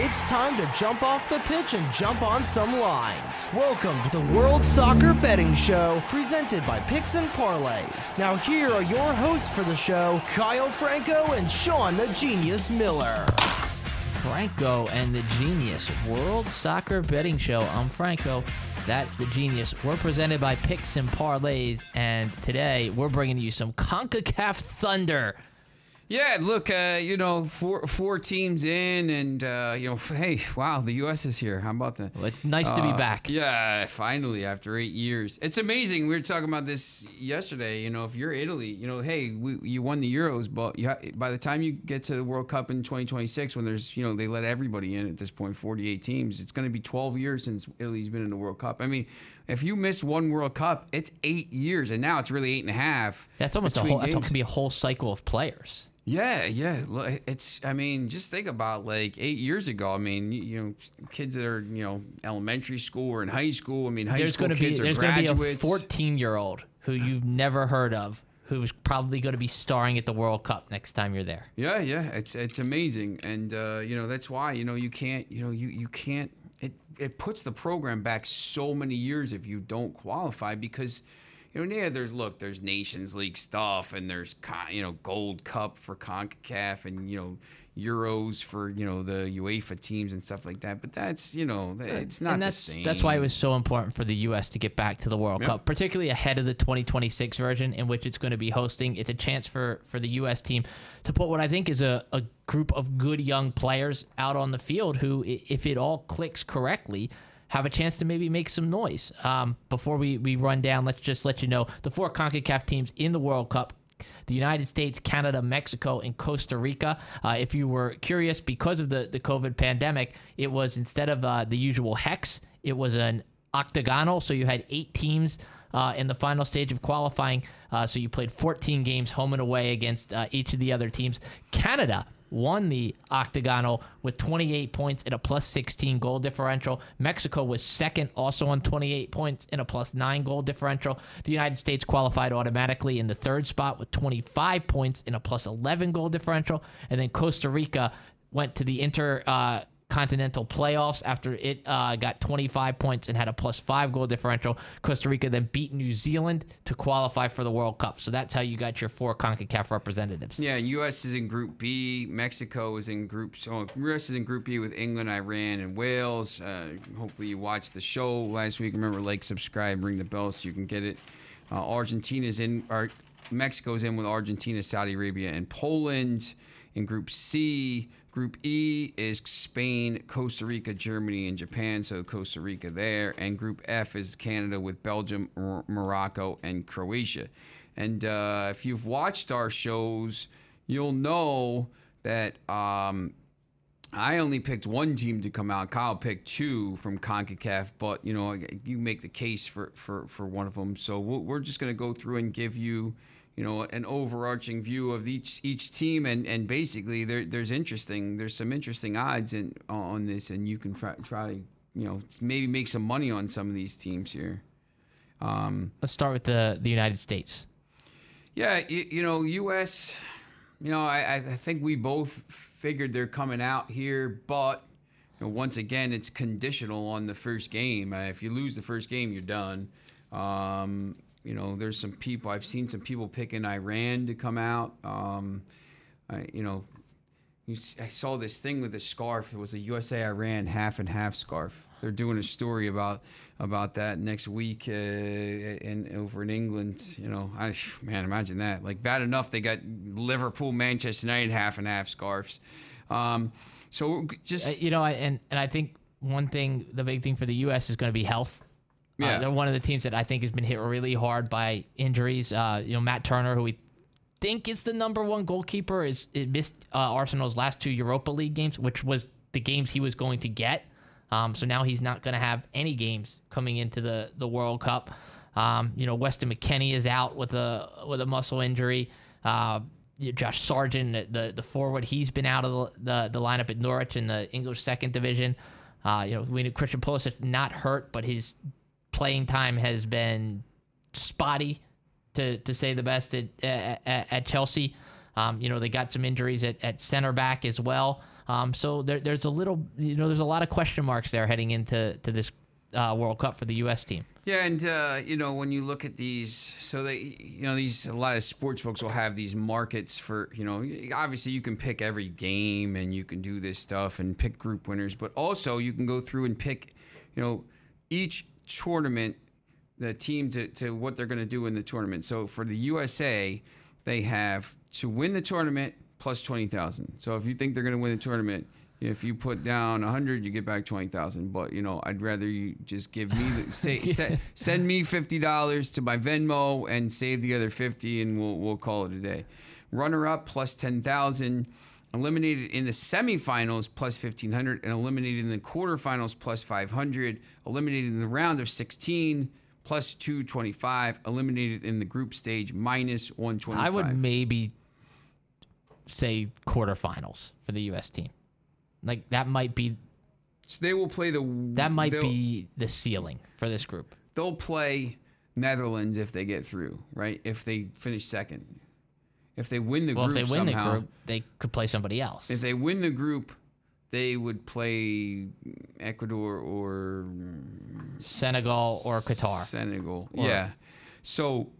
It's time to jump off the pitch and jump on some lines. Welcome to the World Soccer Betting Show, presented by Picks and Parlays. Now, here are your hosts for the show, Kyle Franko and Sean the Genius Miller. Franko and the Genius World Soccer Betting Show. I'm Franko. That's the Genius. We're presented by Picks and Parlays, and today we're bringing you some CONCACAF Thunder. Yeah, look, uh, you know, four four teams in, and uh, you know, f- hey, wow, the U.S. is here. How about that? Like, nice to be Uh, back. Yeah, finally after eight years. It's amazing. We were talking about this yesterday. You know, if you're Italy, you know, hey, we, you won the Euros, but you ha- by the time you get to the World Cup in 2026, when there's, you know, they let everybody in at this point, 48 teams, it's going to be 12 years since Italy's been in the World Cup. I mean, if you miss one World Cup, it's eight years, and now it's really eight and a half. That's almost a whole. That's games. can be a whole cycle of players. Yeah, yeah. It's. I mean, just think about like eight years ago. I mean, you, know, kids that are you know elementary school or in high school. I mean, high There's school going to be kids there's are going to be a 14 year old who you've never heard of, who's probably going to be starring at the World Cup next time you're there. Yeah, yeah. It's it's amazing, and uh, you know that's why you know you can't you know you you can't. It it puts the program back so many years if you don't qualify because. You know, yeah, there's look, there's Nations League stuff, and there's you know Gold Cup for Concacaf, and you know Euros for you know the UEFA teams and stuff like that. But that's you know it's not and that's the same. that's why it was so important for the U.S. to get back to the World Yep. Cup, particularly ahead of the 2026 version in which it's going to be hosting. It's a chance for for the U.S. team to put what I think is a, a group of good young players out on the field who, if it all clicks correctly. Have a chance to maybe make some noise. Um, before we, we run down, let's just let you know the four CONCACAF teams in the World Cup the United States, Canada, Mexico, and Costa Rica. Uh, if you were curious, because of the, the COVID pandemic, it was instead of uh, the usual hex, it was an octagonal. So you had eight teams uh, in the final stage of qualifying. Uh, so you played 14 games home and away against uh, each of the other teams. Canada won the octagonal with 28 points and a plus 16 goal differential. Mexico was second, also on 28 points and a plus 9 goal differential. The United States qualified automatically in the third spot with 25 points and a plus 11 goal differential. And then Costa Rica went to the inter. Uh, Continental playoffs after it uh, got 25 points and had a plus five goal differential. Costa Rica then beat New Zealand to qualify for the World Cup. So that's how you got your four CONCACAF representatives. Yeah, U.S. is in Group B. Mexico is in Group. So U.S. is in Group B with England, Iran, and Wales. Uh, hopefully, you watched the show last week. Remember, like, subscribe, ring the bell so you can get it. Uh, Argentina's in. Or Mexico's in with Argentina, Saudi Arabia, and Poland. In Group C, Group E is Spain, Costa Rica, Germany, and Japan. So Costa Rica there. And Group F is Canada with Belgium, Mor- Morocco, and Croatia. And uh, if you've watched our shows, you'll know that um, I only picked one team to come out. Kyle picked two from CONCACAF, but you know you make the case for for, for one of them. So we're just going to go through and give you, you know, an overarching view of each each team, and and basically there there's interesting there's some interesting odds in on this, and you can try, try you know maybe make some money on some of these teams here. Let's start with the, the United States. Yeah, you, you know, U.S. You know, I, I think we both figured they're coming out here, but you know, once again, it's conditional on the first game. Uh, if you lose the first game, you're done. Um, you know, there's some people I've seen some people picking Iran to come out. Um, I, you know, you, I saw this thing with a scarf. It was a USA Iran half and half scarf. They're doing a story about about that next week uh, in over in England. You know, I man, imagine that. Like bad enough they got Liverpool, Manchester United half and half scarves. Um, so Uh, just you know, and and I think one thing, the big thing for the U.S. is going to be health. Uh, Yeah. they're one of the teams that I think has been hit really hard by injuries. Uh, you know, Matt Turner, who we think is the number one goalkeeper, is it missed uh, Arsenal's last two Europa League games, which was the games he was going to get. Um, so now he's not going to have any games coming into the the World Cup. Um, you know, Weston McKennie is out with a with a muscle injury. Uh, Josh Sargent, the, the the forward, he's been out of the, the the lineup at Norwich in the English second division. Uh, you know, we know Christian Pulisic not hurt, but his playing time has been spotty, to to say the best at at, at Chelsea. Um, you know, they got some injuries at, at center back as well. Um, so there, there's a little, you know, there's a lot of question marks there heading into to this uh, World Cup for the U.S. team. Yeah, and uh, you know when you look at these, so they, you know, these a lot of sports books will have these markets for, you know, obviously you can pick every game and you can do this stuff and pick group winners, but also you can go through and pick, you know, each tournament, the team to, to what they're going to do in the tournament. So for the USA, they have to win the tournament plus twenty thousand. So if you think they're going to win the tournament, if you put down 100 you get back 20000 but you know i'd rather you just give me the, say, se- send me $50 to my venmo and save the other 50 and we'll, we'll call it a day runner up plus 10000 eliminated in the semifinals plus 1500 and eliminated in the quarterfinals plus 500 eliminated in the round of 16 plus 225 eliminated in the group stage minus 125 I would maybe say quarterfinals for the U.S. team. Like that might be so they will play the that might be the ceiling for this group. they'll play Netherlands if they get through, right? If they finish second. If they win the Well, group if they win somehow, the group, they could play somebody else. if they win the group, they would play Ecuador or Senegal or Qatar. Senegal. yeah. So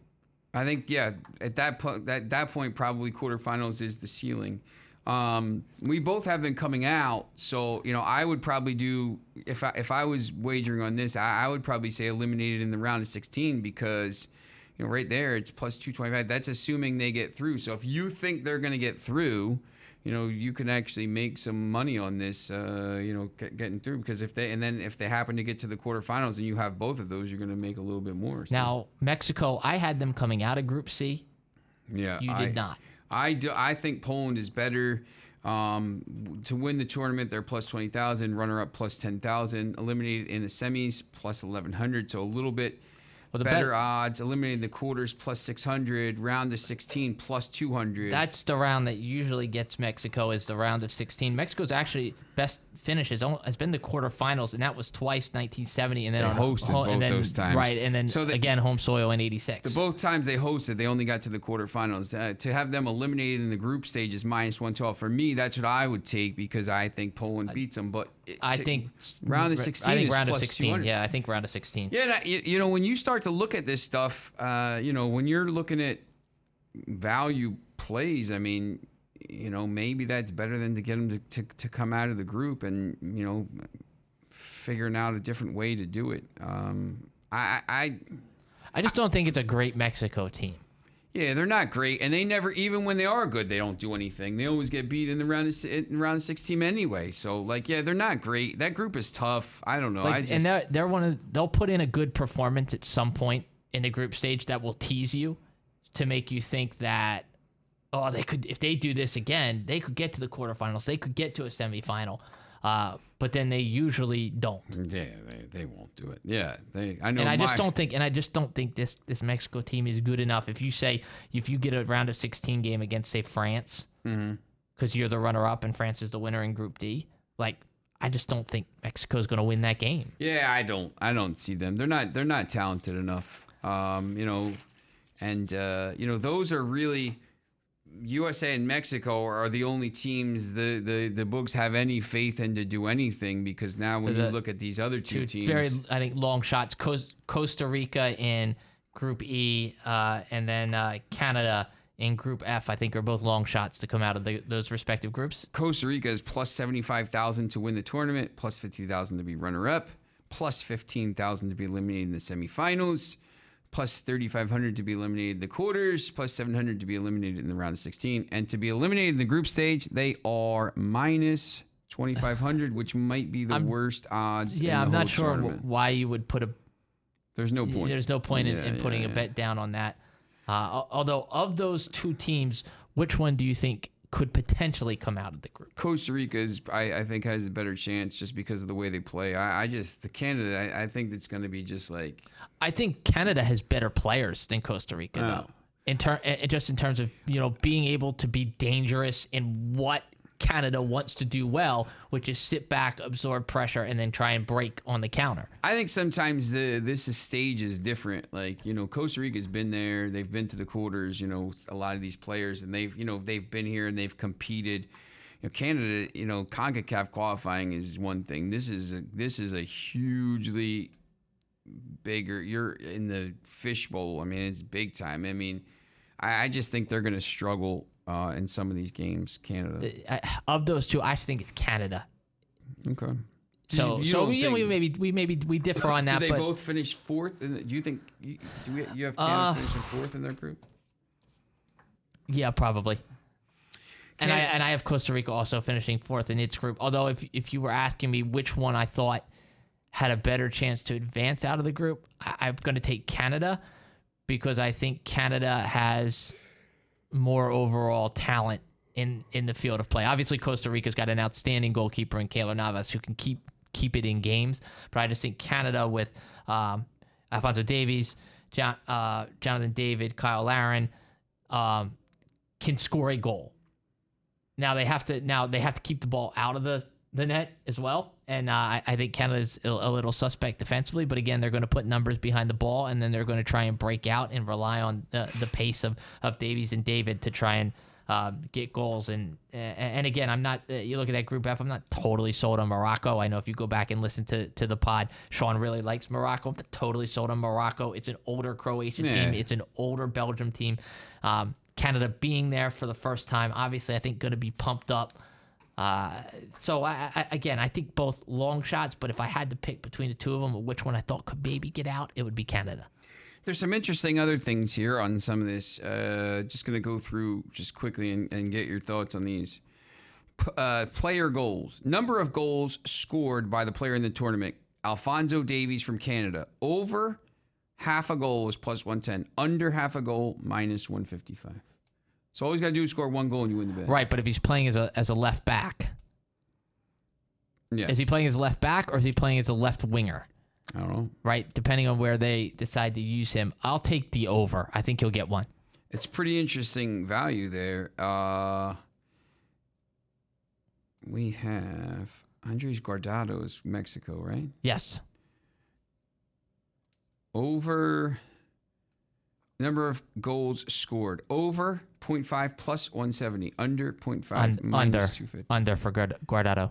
I think yeah, at that point that that point probably quarterfinals is the ceiling. Um, we both have them coming out, so you know I would probably do if I if I was wagering on this, I, I would probably say eliminated in the round of 16 because you know right there it's plus 225. That's assuming they get through. So if you think they're going to get through, you know you can actually make some money on this. Uh, you know get, getting through because if they and then if they happen to get to the quarterfinals and you have both of those, you're going to make a little bit more. So, Now Mexico, I had them coming out of Group C. yeah, You I- did not. I do. I think Poland is better. Um, to win the tournament, they're plus twenty thousand. Runner up plus ten thousand. Eliminated in the semis plus eleven hundred. So a little bit Well, the better bet- odds. eliminating the quarters plus six hundred. Round of sixteen plus two hundred. That's the round that usually gets Mexico is the round of 16. Mexico's actually best finish has, only, has been the quarterfinals, and that was twice 1970, and then They on hosted both and then, those times. right? And then So again home soil in '86. The Both times they hosted, they only got to the quarterfinals. Uh, to have them eliminated in the group stage is minus 112. For me, that's what I would take because I think Poland beats them. But it- I think round of 16 I think is round of plus 16. 200. Yeah, I think round of 16. Yeah, you, you know, when you start to look at this stuff, uh, you know, when you're looking at value plays, I mean, you know, maybe that's better than to get them to, to, to come out of the group and, you know, figuring out a different way to do it. Um, I, I, I just don't think it's a great Mexico team. yeah, they're not great, and they never, even when they are good, they don't do anything. They always get beat in the round of in round of sixteen anyway. So, like, yeah, they're not great. That group is tough. I don't know. I just, and they're they're one of they'll put in a good performance at some point in the group stage that will tease you to make you think that oh they could if they do this again they could get to the quarterfinals they could get to a semifinal uh, but then they usually don't yeah, they, they won't do it. Yeah, they. I know. and I just don't think and I just don't think this this Mexico team is good enough if you say if you get a round of 16 game against say France Mm-hmm. because you're the runner up and France is the winner in group D like I just don't think Mexico's going to win that game Yeah, I don't. I don't see them. They're not. They're not talented enough. Um, you know, and uh, you know those are really USA and Mexico are the only teams the the the books have any faith in to do anything because now when you the look at these other two, two teams, very I think long shots. Cos- Costa Rica in Group E, uh, and then uh, Canada in Group F. I think are both long shots to come out of the, those respective groups. Costa Rica is plus seventy five thousand to win the tournament, plus fifty thousand to be runner up, plus fifteen thousand to be eliminated in the semifinals, plus thirty five hundred to be eliminated in the quarters, plus seven hundred to be eliminated in the round of sixteen, and to be eliminated in the group stage, they are minus twenty five hundred, which might be the worst odds. Yeah, in I'm not sure tournament. why you would put a. There's no point. There's no point in, Yeah, in yeah, putting a yeah. bet down on that. Uh, although of those two teams, which one do you think could potentially come out of the group? Costa Rica is, I, I think, has a better chance just because of the way they play. I, I just the Canada, I, I think it's going to be just like I think Canada has better players than Costa Rica, Oh. though. In ter- eh, just in terms of you know being able to be dangerous in what Canada wants to do well, which is sit back, absorb pressure, and then try and break on the counter. I think sometimes the this is stage is different. Like you know, Costa Rica's been there; they've been to the quarters. You know, a lot of these players, and they've you know they've been here and they've competed. you know, Canada, you know, CONCACAF qualifying is one thing. This is a, this is a hugely bigger. You're in the fishbowl. I mean, it's big time. I mean, I, I just think they're going to struggle uh, in some of these games. Canada. I, of those two, I think it's Canada. Okay. So, You so don't we, we maybe we maybe we differ on that, Do they but both finish fourth? In the, do you think you, do we, you have Canada Uh, finishing fourth in their group? yeah, probably. And I and I have Costa Rica also finishing fourth in its group. Although if if you were asking me which one I thought had a better chance to advance out of the group, I, I'm going to take Canada because I think Canada has more overall talent in in the field of play. Obviously, Costa Rica's got an outstanding goalkeeper in Keylor Navas who can keep keep it in games. But I just think Canada with um, Alfonso Davies, John, uh, Jonathan David, Cyle Larin um, can score a goal. Now they have to now they have to keep the ball out of the the net as well. And uh, I, I think Canada's a, a little suspect defensively, but again, they're going to put numbers behind the ball, and then they're going to try and break out and rely on the, the pace of, of Davies and David to try and um, get goals. And and again, I'm not. Uh, you look at that Group F. I'm not totally sold on Morocco. I know if you go back and listen to to the pod, Sean really likes Morocco. I'm not totally sold on Morocco. It's an older Croatian Yeah. team. It's an older Belgium team. Um, Canada being there for the first time, obviously, I think going to be pumped up. Uh, so I, I, again, I think both long shots. But if I had to pick between the two of them, which one I thought could maybe get out, it would be Canada. There's some interesting other things here on some of this. Uh, just going to go through just quickly and, and get your thoughts on these. P- uh, player goals. Number of goals scored by the player in the tournament. Alfonso Davies from Canada. Over half a goal is plus 110. Under half a goal, minus 155. So all he's got to do is score one goal and you win the bet. Right, but if he's playing as a as a left back, Yeah. is he playing as a left back or is he playing as a left winger? I don't know. Right, depending on where they decide to use him, I'll take the over. I think he'll get one. It's pretty interesting value there. Uh, we have Andres Guardado is Mexico, right? Yes, Over number of goals scored. Over 0.5 plus 170. Under 0.5 Un- under 250. under for Guard- Guardado.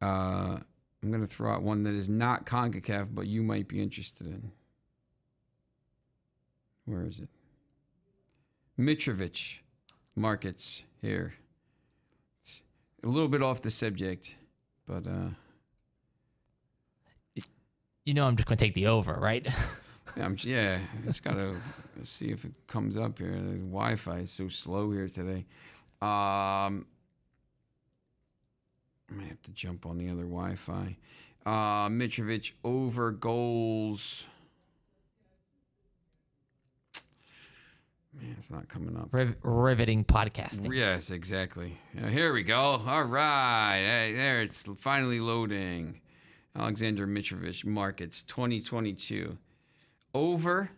Uh, I'm going to throw out one that is not CONCACAF, but you might be interested in. Where is it? Mitrovic markets here. It's a little bit off the subject, but uh, You know, I'm just going to take the over, right? yeah, I'm, yeah, I just got to see if it comes up here. The Wi Fi is so slow here today. Um, I might have to jump on the other Wi Fi. Uh, Mitrovic over goals. Man, it's not coming up. Riv- riveting podcasting. Yes, exactly. Uh, here we go. All right. Hey, there, it's finally loading. Alexander Mitrovic markets 2022. Over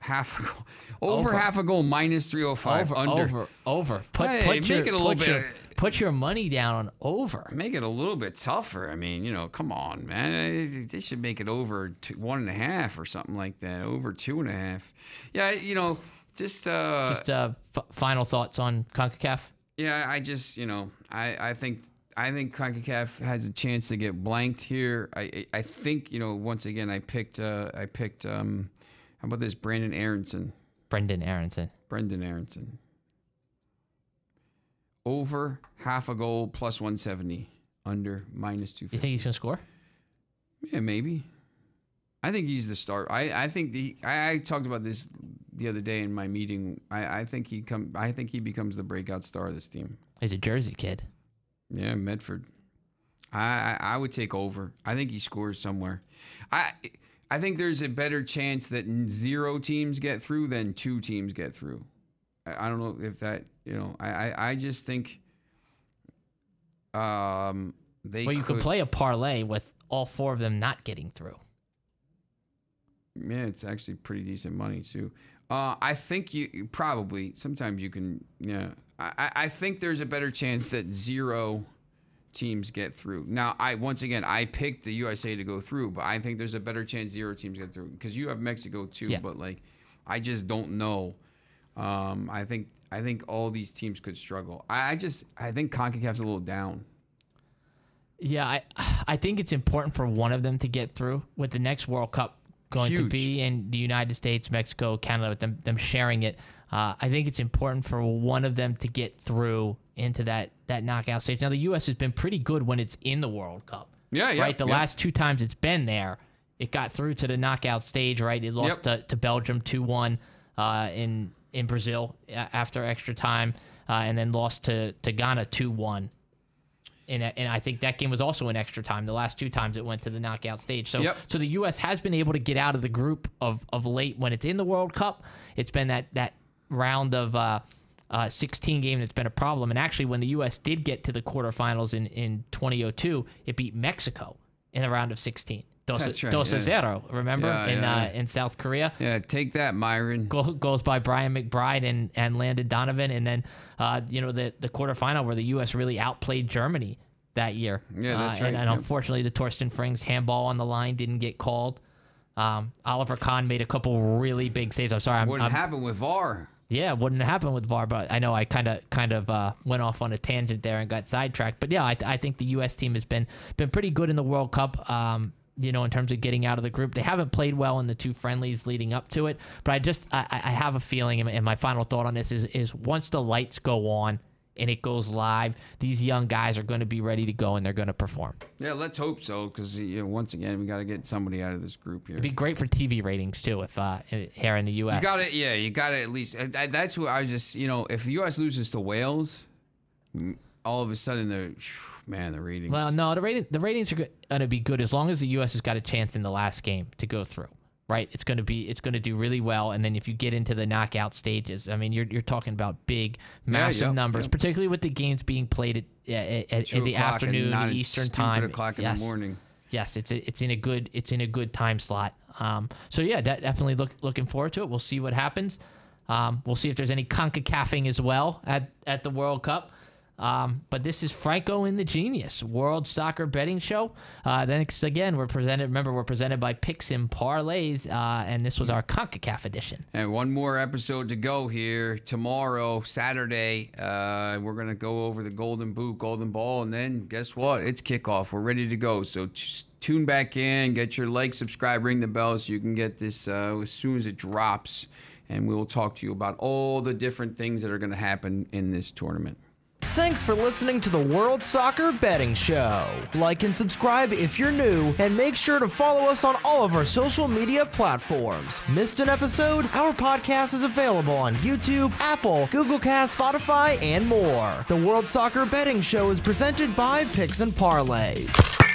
half a goal. Over, Over. half a goal minus 305. over, under. over, over. Put, Hey, put make your, it a little put bit- Your, put your money down on over. Make it a little bit tougher. I mean, you know, come on, man. They should make it over two, one and a half or something like that. Over two and a half. Yeah, you know, just uh, Just uh, f- final thoughts on Concacaf. Yeah, I just you know I I think I think Concacaf has a chance to get blanked here. I I think you know once again I picked uh I picked um how about this Brandon Aaronson Brenden Aaronson. Brenden Aaronson over half a goal plus one seventy under minus two You think he's gonna score? Yeah, maybe. I think he's the star. I, I think the I, I talked about this the other day in my meeting. I, I think he come I think he becomes the breakout star of this team. He's a Jersey kid. Yeah, Medford. I, I I would take over. I think he scores somewhere. I I think there's a better chance that zero teams get through than two teams get through. I, I don't know if that you know. I I, I just think. Um, they Well, you could play a parlay with all four of them not getting through. Yeah, it's actually pretty decent money too. Uh, I think you probably sometimes you can. Yeah, I, I- think there's a better chance that zero teams get through. Now, I once again I picked the USA to go through, but I think there's a better chance zero teams get through because you have Mexico too. Yeah. But like, I just don't know. Um, I think I think all these teams could struggle. I, I just I think Concacaf's a little down. Yeah, I I think it's important for one of them to get through with the next World Cup going to be in the United States, Mexico, Canada, with them them sharing it. Uh, I think it's important for one of them to get through into that that knockout stage. Now the U.S. has been pretty good when it's in the World Cup. Yeah, yeah, Right. The yeah. last two times it's been there, it got through to the knockout stage. Right. It lost Yep. to, to Belgium two one uh, in in Brazil after extra time, uh, and then lost to to Ghana two one and, and I think that game was also in extra time. The last two times it went to the knockout stage. So Yep. so the U.S. has been able to get out of the group of, of late when it's in the World Cup. It's been that that round of uh, uh, 16 game that's been a problem. And actually, when the U.S. did get to the quarterfinals in in 2002, it beat Mexico in the round of 16. Dos, right, dos a yeah. zero, remember Yeah, in yeah, uh, in South Korea Yeah, take that, Myron. goal, goals by Brian McBride and, and Landon Donovan, and then uh, you know the the quarterfinal where the U.S. really outplayed Germany that year. Yeah, that's uh, And, right, and yep. unfortunately, the Torsten Frings handball on the line didn't get called. Um, Oliver Kahn made a couple really big saves. I'm sorry, I'm, Wouldn't I'm- happen with VAR. Yeah, wouldn't happen with VAR, but I know I kind of kind of uh, went off on a tangent there and got sidetracked. But yeah, I, I think the U.S. team has been been pretty good in the World Cup. Um, you know, in terms of getting out of the group, they haven't played well in the two friendlies leading up to it. But I just I, I have a feeling, and my final thought on this is is once the lights go on and it goes live, these young guys are going to be ready to go and they're going to perform. Yeah, let's hope so, because you know, once again, we got to get somebody out of this group here. It'd be great for TV ratings too if uh, here in the U.S. You got it. Yeah, you got it. at least. That's what I was just. You know, if the U.S. loses to Wales, all of a sudden the man the ratings. Well, no, the rating the ratings are going to be good as long as the U.S. has got a chance in the last game to go through. Right, it's going to be it's going to do really well, and then if you get into the knockout stages, I mean, you're you're talking about big, massive yep, numbers, yep. particularly with the games being played at at, at, in the afternoon, the at Eastern time. o'clock in yes. the morning. Yes, it's a, it's in a good it's in a good time slot. Um, so yeah, de- definitely look looking forward to it. We'll see what happens. Um, we'll see if there's any concacafing as well at at the World Cup. Um, but this is Franko and the Genius World Soccer Betting Show. Uh, then again, we're presented. Remember, we're presented by Picks and Parlays, uh, and this was our Concacaf edition. And one more episode to go here. Tomorrow, Saturday, uh, we're to go over the Golden Boot, Golden Ball, and then guess what? It's kickoff. We're ready to go. So t- tune back in, get your like, subscribe, ring the bell so you can get this uh, as soon as it drops. And we will talk to you about all the different things that are going to happen in this tournament. Thanks for listening to the World Soccer Betting Show. Like and subscribe if you're new, and make sure to follow us on all of our social media platforms. Missed an episode? Our podcast is available on YouTube, Apple, Google Cast, Spotify, and more. The World Soccer Betting Show is presented by Picks and Parlays.